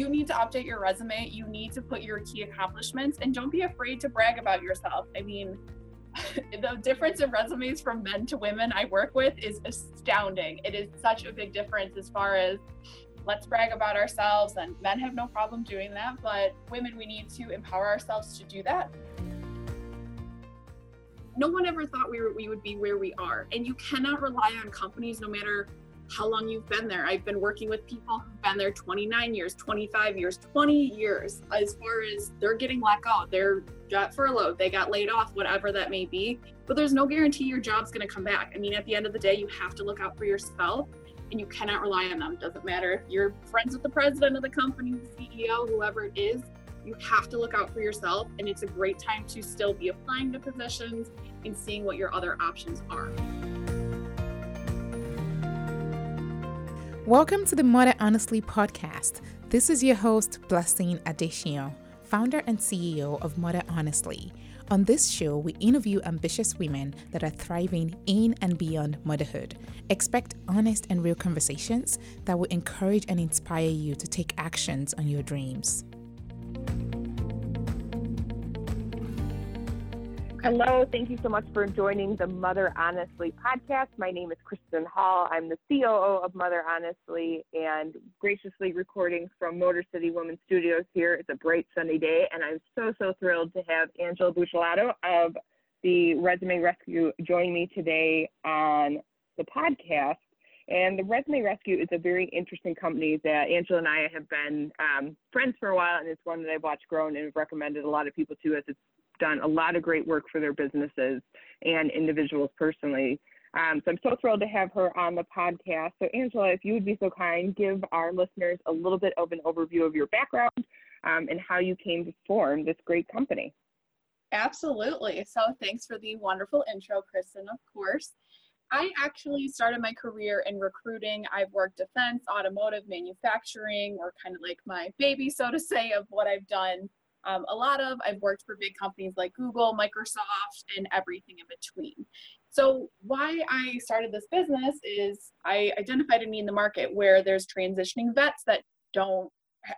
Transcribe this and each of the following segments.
you need to update your resume. You need to put your key accomplishments and don't be afraid to brag about yourself. I mean, the difference in resumes from men to women I work with is astounding. It is such a big difference as far as let's brag about ourselves and men have no problem doing that, but women we need to empower ourselves to do that. No one ever thought we, were, we would be where we are. And you cannot rely on companies no matter how long you've been there. I've been working with people who've been there 29 years, 25 years, 20 years, as far as they're getting let go, they're got furloughed, they got laid off, whatever that may be. But there's no guarantee your job's going to come back. I mean, at the end of the day, you have to look out for yourself and you cannot rely on them. Doesn't matter if you're friends with the president of the company, CEO, whoever it is, you have to look out for yourself. And it's a great time to still be applying to positions and seeing what your other options are. Welcome to the Mother Honestly podcast. This is your host, Blessing Adesiyan, founder and CEO of Mother Honestly. On this show, we interview ambitious women that are thriving in and beyond motherhood. Expect honest and real conversations that will encourage and inspire you to take actions on your dreams. Hello, thank you so much for joining the Mother Honestly podcast. My name is Kristen Hall. I'm the COO of Mother Honestly and graciously recording from Motor City Women Studios here. It's a bright sunny day, and I'm so, so thrilled to have Angela Buccellato of the Resume Rescue join me today on the podcast. And the Resume Rescue is a very interesting company that Angela and I have been um, friends for a while, and it's one that I've watched grow and have recommended a lot of people to us. it's done a lot of great work for their businesses and individuals personally. Um, so I'm so thrilled to have her on the podcast. So, Angela, if you would be so kind, give our listeners a little bit of an overview of your background um, and how you came to form this great company. Absolutely. So, thanks for the wonderful intro, Kristen, of course. I actually started my career in recruiting. I've worked defense, automotive, manufacturing, or kind of like my baby, so to say, of what I've done um, a lot of. I've worked for big companies like Google, Microsoft, and everything in between. So, why I started this business is I identified a need in the market where there's transitioning vets that don't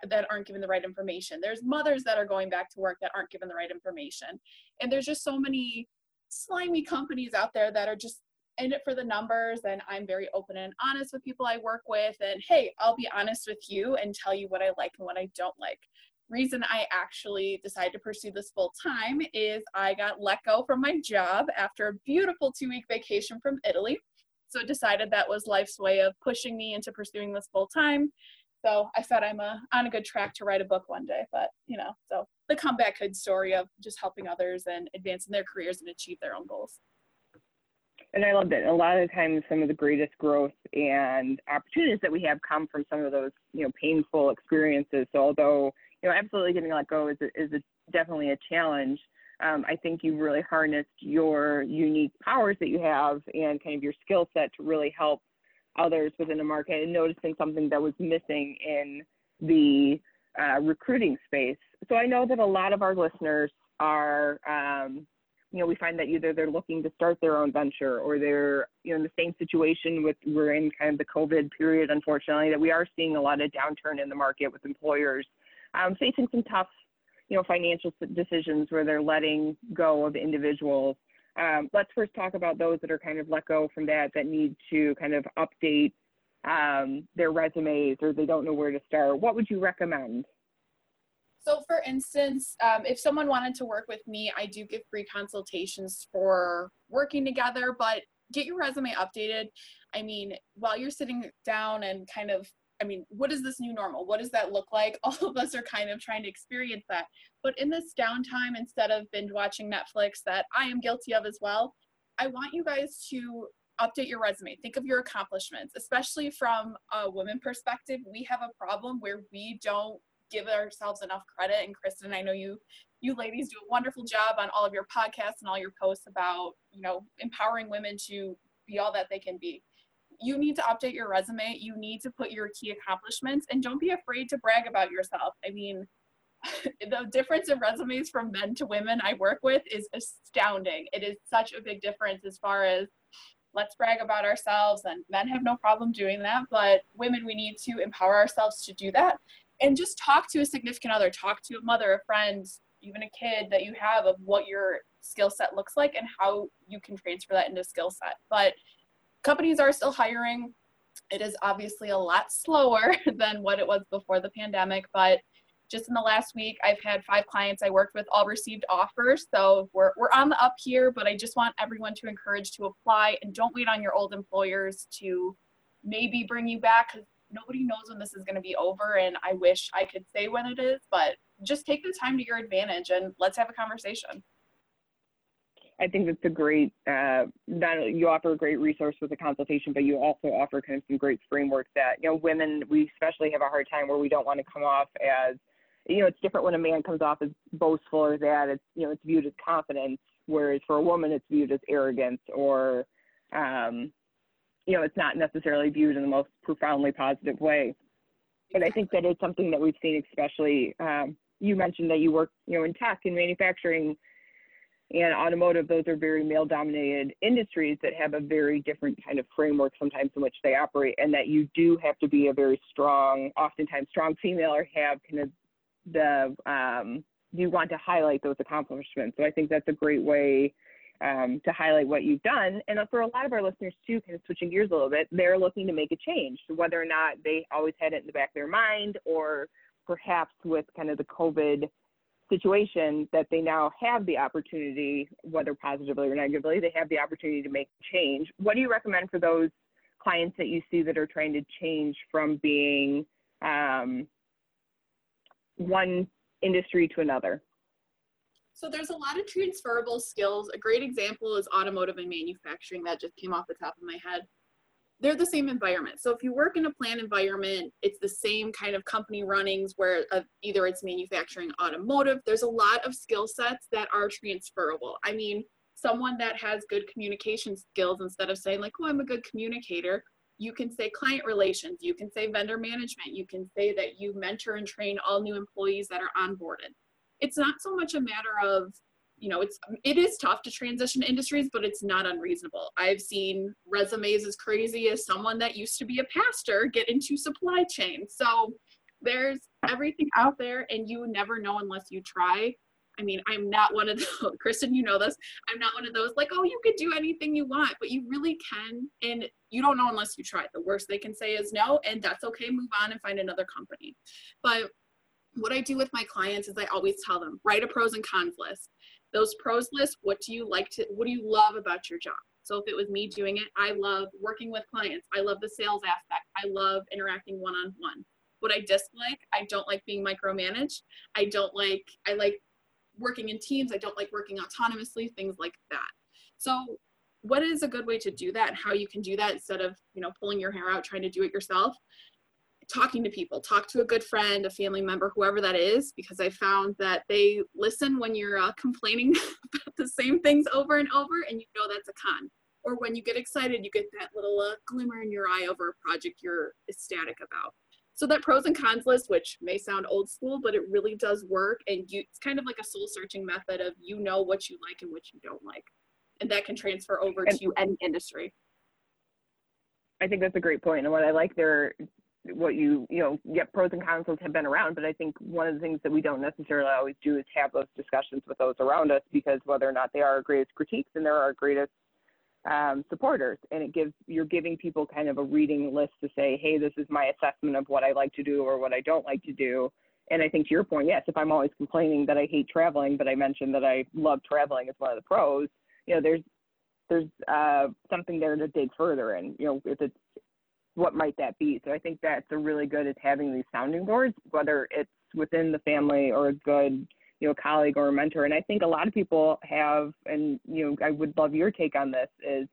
that aren't given the right information. There's mothers that are going back to work that aren't given the right information. And there's just so many slimy companies out there that are just in it for the numbers and I'm very open and honest with people I work with and hey, I'll be honest with you and tell you what I like and what I don't like reason I actually decided to pursue this full time is I got let go from my job after a beautiful two week vacation from Italy. So decided that was life's way of pushing me into pursuing this full time. So I thought I'm a, on a good track to write a book one day, but you know, so the comeback hood story of just helping others and advancing their careers and achieve their own goals. And I love that. A lot of times, some of the greatest growth and opportunities that we have come from some of those, you know, painful experiences. So although you know, absolutely getting let go is a, is a, definitely a challenge. Um, I think you've really harnessed your unique powers that you have and kind of your skill set to really help others within the market and noticing something that was missing in the uh, recruiting space. So I know that a lot of our listeners are, um, you know, we find that either they're looking to start their own venture or they're, you know, in the same situation with we're in kind of the COVID period, unfortunately, that we are seeing a lot of downturn in the market with employers um, facing some tough, you know, financial decisions where they're letting go of individuals. Um, let's first talk about those that are kind of let go from that that need to kind of update um, their resumes or they don't know where to start. What would you recommend? So, for instance, um, if someone wanted to work with me, I do give free consultations for working together, but get your resume updated. I mean, while you're sitting down and kind of I mean, what is this new normal? What does that look like? All of us are kind of trying to experience that. But in this downtime, instead of binge watching Netflix, that I am guilty of as well, I want you guys to update your resume. Think of your accomplishments, especially from a woman perspective. We have a problem where we don't give ourselves enough credit. And Kristen, I know you you ladies do a wonderful job on all of your podcasts and all your posts about, you know, empowering women to be all that they can be you need to update your resume. You need to put your key accomplishments and don't be afraid to brag about yourself. I mean, the difference in resumes from men to women I work with is astounding. It is such a big difference as far as let's brag about ourselves and men have no problem doing that, but women we need to empower ourselves to do that. and just talk to a significant other, talk to a mother, a friend, even a kid that you have of what your skill set looks like and how you can transfer that into skill set. But companies are still hiring. It is obviously a lot slower than what it was before the pandemic, but just in the last week, I've had five clients I worked with all received offers. So we're, we're on the up here, but I just want everyone to encourage to apply and don't wait on your old employers to maybe bring you back because nobody knows when this is going to be over. And I wish I could say when it is, but just take the time to your advantage and let's have a conversation. I think that's a great, uh, not you offer a great resource with the consultation, but you also offer kind of some great framework that, you know, women, we especially have a hard time where we don't want to come off as, you know, it's different when a man comes off as boastful or that it's, you know, it's viewed as confidence, whereas for a woman, it's viewed as arrogance or, um, you know, it's not necessarily viewed in the most profoundly positive way. But I think that is something that we've seen, especially, um, you mentioned that you work, you know, in tech and manufacturing and automotive, those are very male dominated industries that have a very different kind of framework sometimes in which they operate, and that you do have to be a very strong, oftentimes strong female or have kind of the, um, you want to highlight those accomplishments. So I think that's a great way um, to highlight what you've done. And for a lot of our listeners too, kind of switching gears a little bit, they're looking to make a change. So whether or not they always had it in the back of their mind or perhaps with kind of the COVID situation that they now have the opportunity, whether positively or negatively, they have the opportunity to make change. What do you recommend for those clients that you see that are trying to change from being um, one industry to another? So there's a lot of transferable skills. A great example is automotive and manufacturing that just came off the top of my head they're the same environment. So if you work in a plant environment, it's the same kind of company runnings where uh, either it's manufacturing, automotive. There's a lot of skill sets that are transferable. I mean, someone that has good communication skills, instead of saying like, "Oh, I'm a good communicator," you can say client relations. You can say vendor management. You can say that you mentor and train all new employees that are onboarded. It's not so much a matter of you know it's it is tough to transition industries but it's not unreasonable. I've seen resumes as crazy as someone that used to be a pastor get into supply chain. So there's everything out there and you never know unless you try. I mean i'm not one of those kristen you know this. I'm not one of those like oh you could do anything you want but you really can. And you don't know unless you try. The worst they can say is no and that's okay. Move on and find another company. But what I do with my clients is I always tell them write a pros and cons list those pros list what do you like to what do you love about your job? So if it was me doing it i love working with clients. I love the sales aspect. I love interacting one-on-one. What i dislike i don't like being micromanaged. I don't like i like working in teams. I don't like working autonomously things like that. So what is a good way to do that and how you can do that instead of you know pulling your hair out trying to do it yourself talking to people talk to a good friend a family member whoever that is because i found that they listen when you're uh, complaining about the same things over and over and you know that's a con or when you get excited you get that little uh, glimmer in your eye over a project you're ecstatic about so that pros and cons list which may sound old school but it really does work and you, it's kind of like a soul searching method of you know what you like and what you don't like and that can transfer over to any industry I think that's a great point. And what I like there what you you know yet pros and cons have been around but i think one of the things that we don't necessarily always do is have those discussions with those around us because whether or not they are our greatest critiques and they're our greatest um, supporters. And it gives you're giving people kind of a reading list to say hey this is my assessment of what i like to do or what i don't like to do. And i think to your point yes if i'm always complaining that i hate traveling but i mentioned that i love traveling as one of the pros you know there's there's uh, something there to dig further in you know if it's what might that be? So I think that's a really good is having these sounding boards, whether it's within the family or a good, you know, colleague or a mentor. And I think a lot of people have, and you know, I would love your take on this is,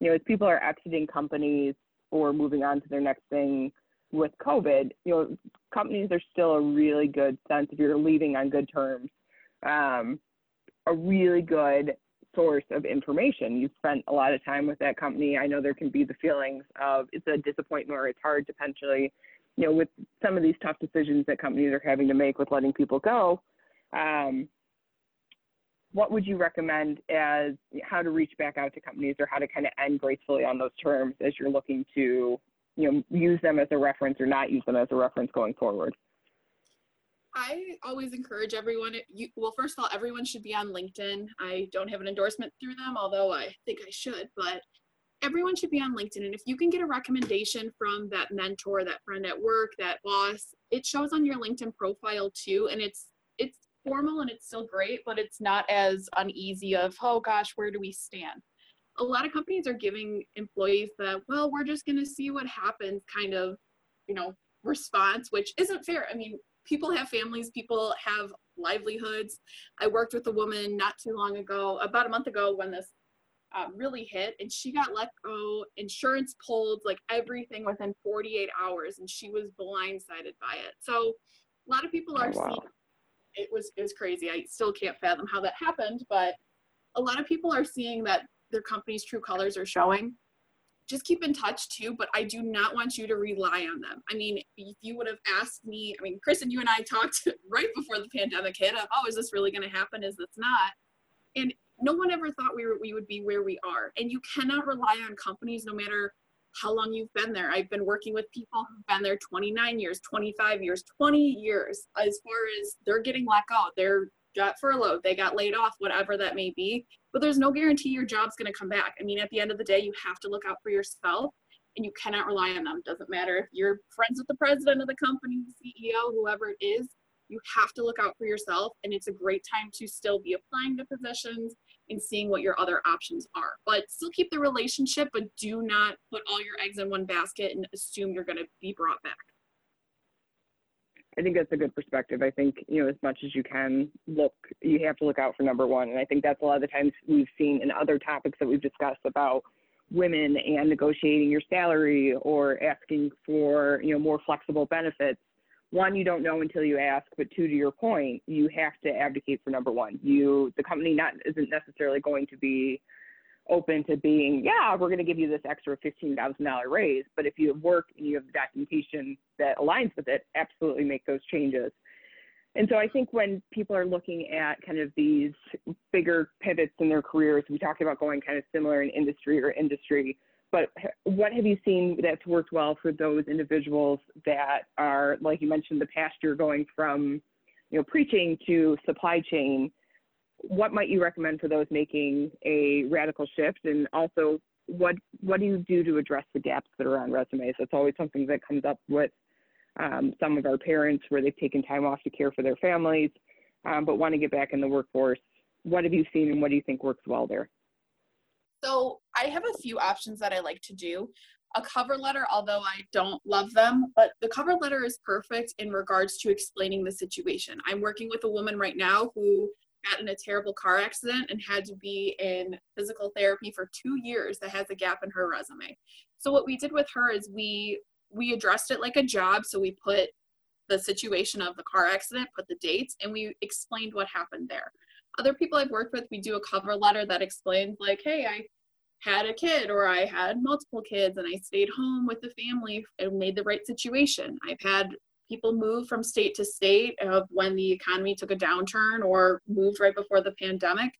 you know, as people are exiting companies or moving on to their next thing with COVID, you know, companies are still a really good sense if you're leaving on good terms. Um, a really good source of information. You've spent a lot of time with that company. I know there can be the feelings of it's a disappointment or it's hard to potentially, you know, with some of these tough decisions that companies are having to make with letting people go. Um, what would you recommend as how to reach back out to companies or how to kind of end gracefully on those terms as you're looking to, you know, use them as a reference or not use them as a reference going forward? I always encourage everyone. You, well, first of all, everyone should be on LinkedIn. I don't have an endorsement through them, although I think I should. But everyone should be on LinkedIn. And if you can get a recommendation from that mentor, that friend at work, that boss, it shows on your LinkedIn profile too. And it's it's formal and it's still great, but it's not as uneasy of oh gosh, where do we stand? A lot of companies are giving employees that well, we're just going to see what happens kind of, you know, response, which isn't fair. I mean, people have families, people have livelihoods. I worked with a woman not too long ago, about a month ago, when this uh, really hit, and she got let go. Insurance pulled like everything within 48 hours, and she was blindsided by it. So a lot of people are oh, wow. seeing. It was it was crazy. I still can't fathom how that happened, but a lot of people are seeing that their company's true colors are showing just keep in touch too, but I do not want you to rely on them. I mean, if you would have asked me, I mean, Kristen you and I talked right before the pandemic hit oh, is this really going to happen? Is this not? And no one ever thought we, were, we would be where we are. And you cannot rely on companies no matter how long you've been there. I've been working with people who've been there 29 years, 25 years, 20 years, as far as they're getting let go. They're got furloughed, they got laid off, whatever that may be. But there's no guarantee your job's going to come back. I mean, at the end of the day, you have to look out for yourself and you cannot rely on them. Doesn't matter if you're friends with the president of the company, CEO, whoever it is, you have to look out for yourself. And it's a great time to still be applying to positions and seeing what your other options are. But still keep the relationship, but do not put all your eggs in one basket and assume you're going to be brought back. I think that's a good perspective. I think, you know, as much as you can look, you have to look out for number one. And I think that's a lot of the times we've seen in other topics that we've discussed about women and negotiating your salary or asking for, you know, more flexible benefits. One, you don't know until you ask, but two, to your point, you have to advocate for number one. You, the company not isn't necessarily going to be open to being, yeah, we're going to give you this extra $15,000 raise. But if you have work and you have the documentation that aligns with it, absolutely make those changes. And so I think when people are looking at kind of these bigger pivots in their careers, we talked about going kind of similar in industry or industry, but what have you seen that's worked well for those individuals that are, like you mentioned, the past year going from, you know, preaching to supply chain? What might you recommend for those making a radical shift? And also, what what do you do to address the gaps that are on resumes? That's always something that comes up with um, some of our parents where they've taken time off to care for their families, um, but want to get back in the workforce. What have you seen, and what do you think works well there? So I have a few options that I like to do. A cover letter, although I don't love them, but the cover letter is perfect in regards to explaining the situation. I'm working with a woman right now who got in a terrible car accident and had to be in physical therapy for two years that has a gap in her resume. So what we did with her is we we addressed it like a job. So we put the situation of the car accident, put the dates, and we explained what happened there. Other people I've worked with, we do a cover letter that explains like, hey, I had a kid or I had multiple kids and I stayed home with the family and made the right situation. I've had people move from state to state of when the economy took a downturn or moved right before the pandemic.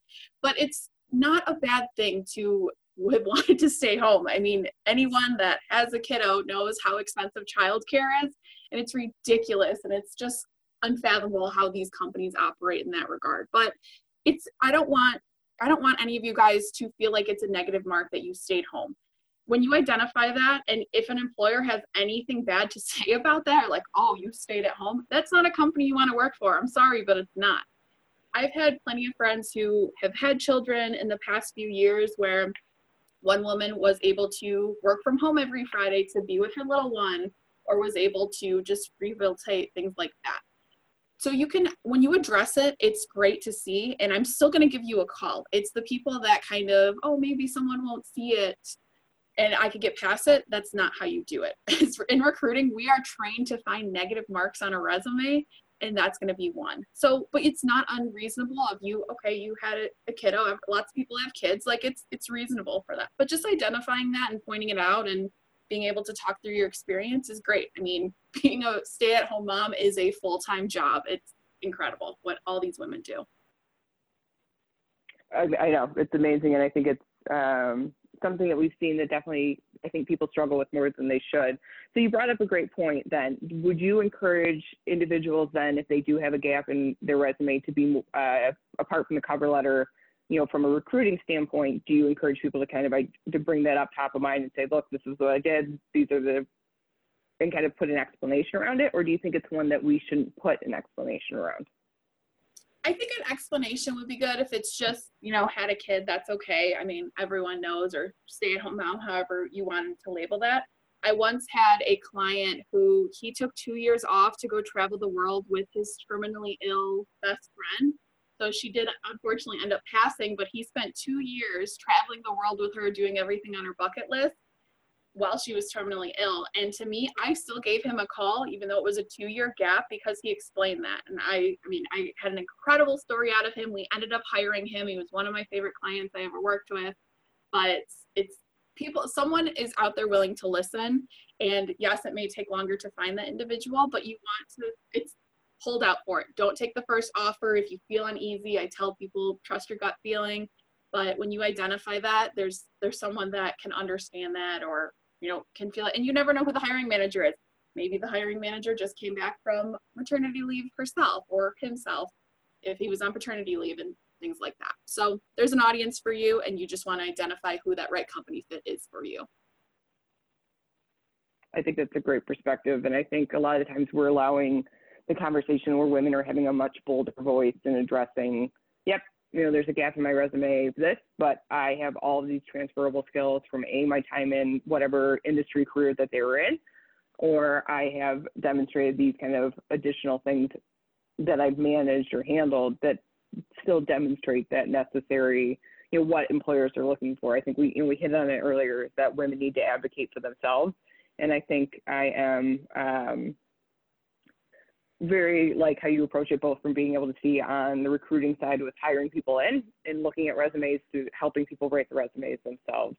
But it's not a bad thing to have wanted to stay home. I mean, anyone that has a kiddo knows how expensive childcare is, and it's ridiculous and it's just unfathomable how these companies operate in that regard. But it's I don't want I don't want any of you guys to feel like it's a negative mark that you stayed home when you identify that and if an employer has anything bad to say about that like oh you stayed at home that's not a company you want to work for i'm sorry but it's not. I've had plenty of friends who have had children in the past few years where one woman was able to work from home every friday to be with her little one or was able to just rehabilitate things like that. So you can when you address it it's great to see and i'm still going to give you a call. It's the people that kind of oh maybe someone won't see it and I could get past it, that's not how you do it. in recruiting, we are trained to find negative marks on a resume, and that's going to be one. So, but it's not unreasonable of you. Okay, you had a, a kiddo. Lots of people have kids. Like it's it's reasonable for that. But just identifying that and pointing it out and being able to talk through your experience is great. I mean, being a stay-at-home mom is a full-time job. It's incredible what all these women do. I, I know it's amazing, and I think it's um, something that we've seen that definitely I think people struggle with more than they should. So you brought up a great point. Then, would you encourage individuals then, if they do have a gap in their resume, to be uh, apart from the cover letter? You know, from a recruiting standpoint, do you encourage people to kind of to bring that up top of mind and say, look, this is what I did. These are the and kind of put an explanation around it, or do you think it's one that we shouldn't put an explanation around? I think an explanation would be good if it's just, you know, had a kid, that's okay. I mean, everyone knows, or stay at home mom, however you wanted to label that. I once had a client who he took two years off to go travel the world with his terminally ill best friend. So she did unfortunately end up passing, but he spent two years traveling the world with her, doing everything on her bucket list while she was terminally ill. And to me, I still gave him a call, even though it was a two year gap, because he explained that. And I, I mean, I had an incredible story out of him. We ended up hiring him. He was one of my favorite clients I ever worked with. But it's, it's people, someone is out there willing to listen. And yes, it may take longer to find that individual, but you want to, it's hold out for it. Don't take the first offer. If you feel uneasy, I tell people trust your gut feeling. But when you identify that, there's there's someone that can understand that or you know, can feel it. And you never know who the hiring manager is. Maybe the hiring manager just came back from maternity leave herself or himself if he was on paternity leave and things like that. So there's an audience for you, and you just want to identify who that right company fit is for you. I think that's a great perspective. And I think a lot of times we're allowing the conversation where women are having a much bolder voice and addressing, yep, you know, there's a gap in my resume this, but I have all of these transferable skills from A, my time in whatever industry career that they were in, or I have demonstrated these kind of additional things that I've managed or handled that still demonstrate that necessary, you know, what employers are looking for. I think we, you know, we hit on it earlier that women need to advocate for themselves. And I think I am, um, very like how you approach it both from being able to see on the recruiting side with hiring people in and looking at resumes to helping people write the resumes themselves.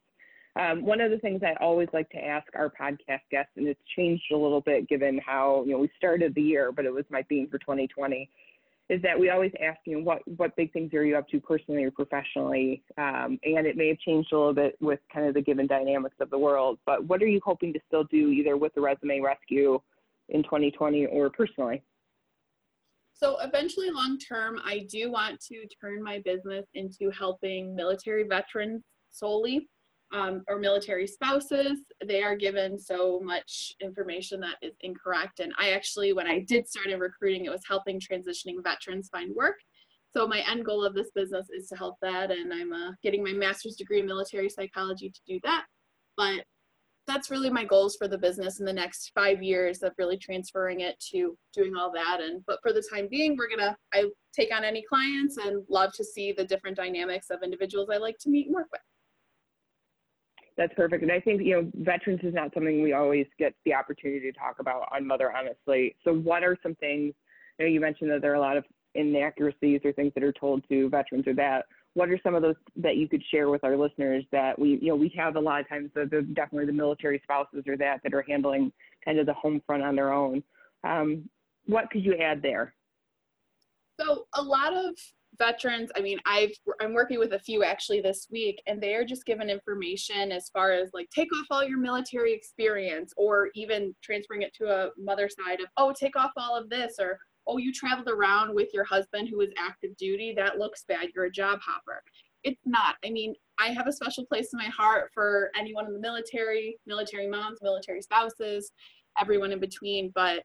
Um, one of the things I always like to ask our podcast guests, and it's changed a little bit given how you know we started the year, but it was my theme for 2020, is that we always ask you know, what what big things are you up to personally or professionally, um, and it may have changed a little bit with kind of the given dynamics of the world. But what are you hoping to still do either with the resume rescue in 2020 or personally? So eventually, long term, I do want to turn my business into helping military veterans solely um, or military spouses. They are given so much information that is incorrect. And I actually, when I did start in recruiting, it was helping transitioning veterans find work. So my end goal of this business is to help that, and I'm uh, getting my master's degree in military psychology to do that. But that's really my goals for the business in the next five years of really transferring it to doing all that. And but for the time being we're gonna i take on any clients and love to see the different dynamics of individuals i like to meet and work with. That's perfect. And i think you know veterans is not something we always get the opportunity to talk about on mother honestly so what are some things you know you mentioned that there are a lot of inaccuracies or things that are told to veterans or that what are some of those that you could share with our listeners that we, you know, we have a lot of times the, the definitely the military spouses or that that are handling kind of the home front on their own. Um, what could you add there? So a lot of veterans, I mean, I've I'm working with a few actually this week, and they are just given information as far as like take off all your military experience, or even transferring it to a mother side of oh take off all of this, or oh, you traveled around with your husband who was active duty, that looks bad, you're a job hopper. It's not. I mean, I have a special place in my heart for anyone in the military, military moms, military spouses, everyone in between, but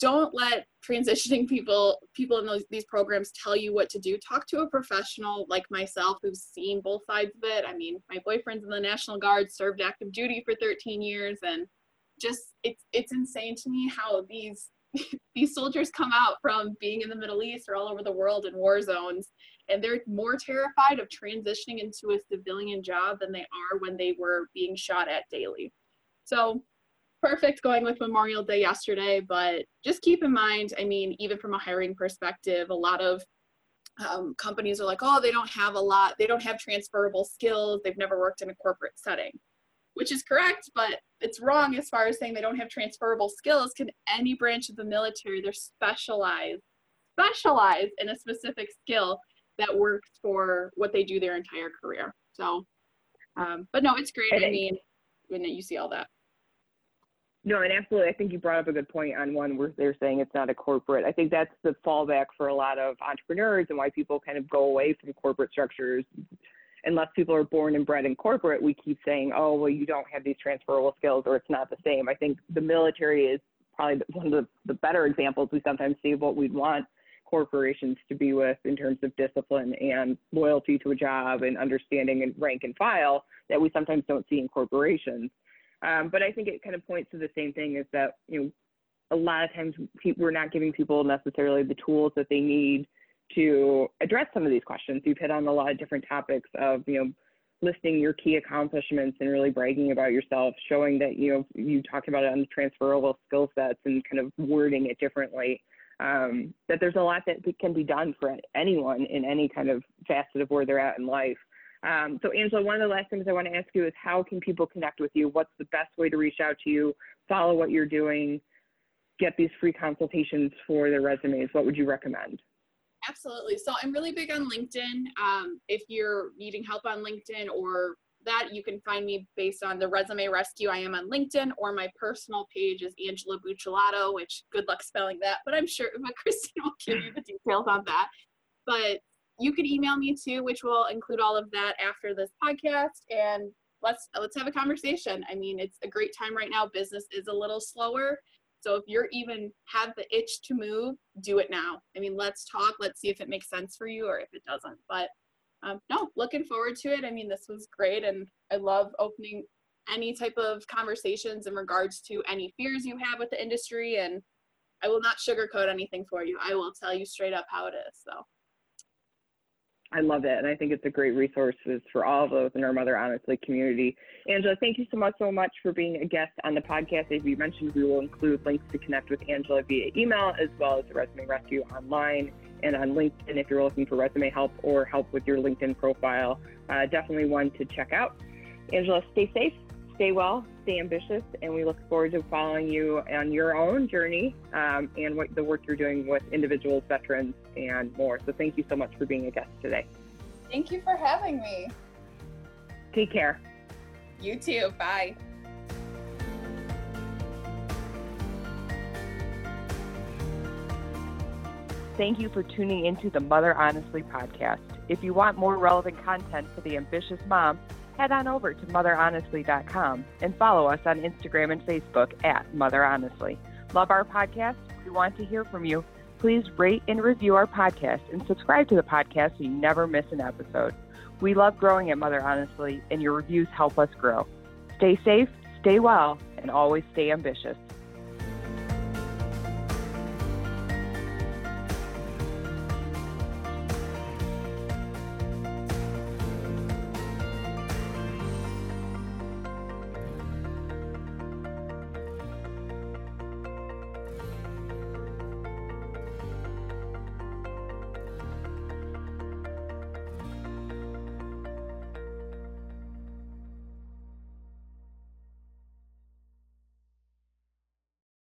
don't let transitioning people people in those these programs tell you what to do talk to a professional like myself who's seen both sides of it i mean my boyfriend's in the national guard served active duty for 13 years and just it's it's insane to me how these these soldiers come out from being in the Middle East or all over the world in war zones, and they're more terrified of transitioning into a civilian job than they are when they were being shot at daily. So, perfect going with Memorial Day yesterday, but just keep in mind, I mean, even from a hiring perspective, a lot of um, companies are like, oh, they don't have a lot, they don't have transferable skills, they've never worked in a corporate setting which is correct, but it's wrong as far as saying they don't have transferable skills. Can any branch of the military, they're specialized, specialized in a specific skill that works for what they do their entire career. So Um, but no, it's great. I mean, when you see all that. No, and absolutely. I think you brought up a good point on one where they're saying it's not a corporate. I think that's the fallback for a lot of entrepreneurs and why people kind of go away from corporate structures. Unless people are born and bred in corporate, we keep saying, oh, well, you don't have these transferable skills or it's not the same. I think the military is probably one of the, the better examples we sometimes see of what we'd want corporations to be with in terms of discipline and loyalty to a job and understanding and rank and file that we sometimes don't see in corporations. Um, but I think it kind of points to the same thing is that, you know, a lot of times we're not giving people necessarily the tools that they need to address some of these questions. You've hit on a lot of different topics of, you know, listing your key accomplishments and really bragging about yourself, showing that, you know, you talked about it on the transferable skill sets and kind of wording it differently. Um, that there's a lot that can be done for anyone in any kind of facet of where they're at in life. Um, so, Angela, one of the last things I want to ask you is how can people connect with you? What's the best way to reach out to you, follow what you're doing, get these free consultations for their resumes? What would you recommend? Absolutely. So, I'm really big on LinkedIn. Um, if you're needing help on LinkedIn or that, you can find me based on the Resume Rescue. I am on LinkedIn, or my personal page is Angela Buccellato, which good luck spelling that, but I'm sure Kristen will give you the details on that. But you can email me too, which will include all of that after this podcast. And let's let's have a conversation. I mean, it's a great time right now. Business is a little slower. So if you're even have the itch to move, do it now. I mean, let's talk. Let's see if it makes sense for you or if it doesn't. But um, no, looking forward to it. I mean, this was great, and I love opening any type of conversations in regards to any fears you have with the industry. And I will not sugarcoat anything for you. I will tell you straight up how it is. So. I love it. And I think it's a great resource for all of those in our Mother Honestly community. Angela, thank you so much, so much for being a guest on the podcast. As you mentioned, we will include links to connect with Angela via email as well as the Resume Rescue online and on LinkedIn if you're looking for resume help or help with your LinkedIn profile. Uh, definitely one to check out. Angela, stay safe, stay well, stay ambitious, and we look forward to following you on your own journey um, and what the work you're doing with individuals, veterans, and more. So thank you so much for being a guest today. Thank you for having me. Take care. You too. Bye. Thank you for tuning into the Mother Honestly podcast. If you want more relevant content for the ambitious mom, head on over to motherhonestly.com and follow us on Instagram and Facebook at Mother Honestly. Love our podcast? We want to hear from you. Please rate and review our podcast and subscribe to the podcast so you never miss an episode. We love growing at Mother Honestly, and your reviews help us grow. Stay safe, stay well, and always stay ambitious.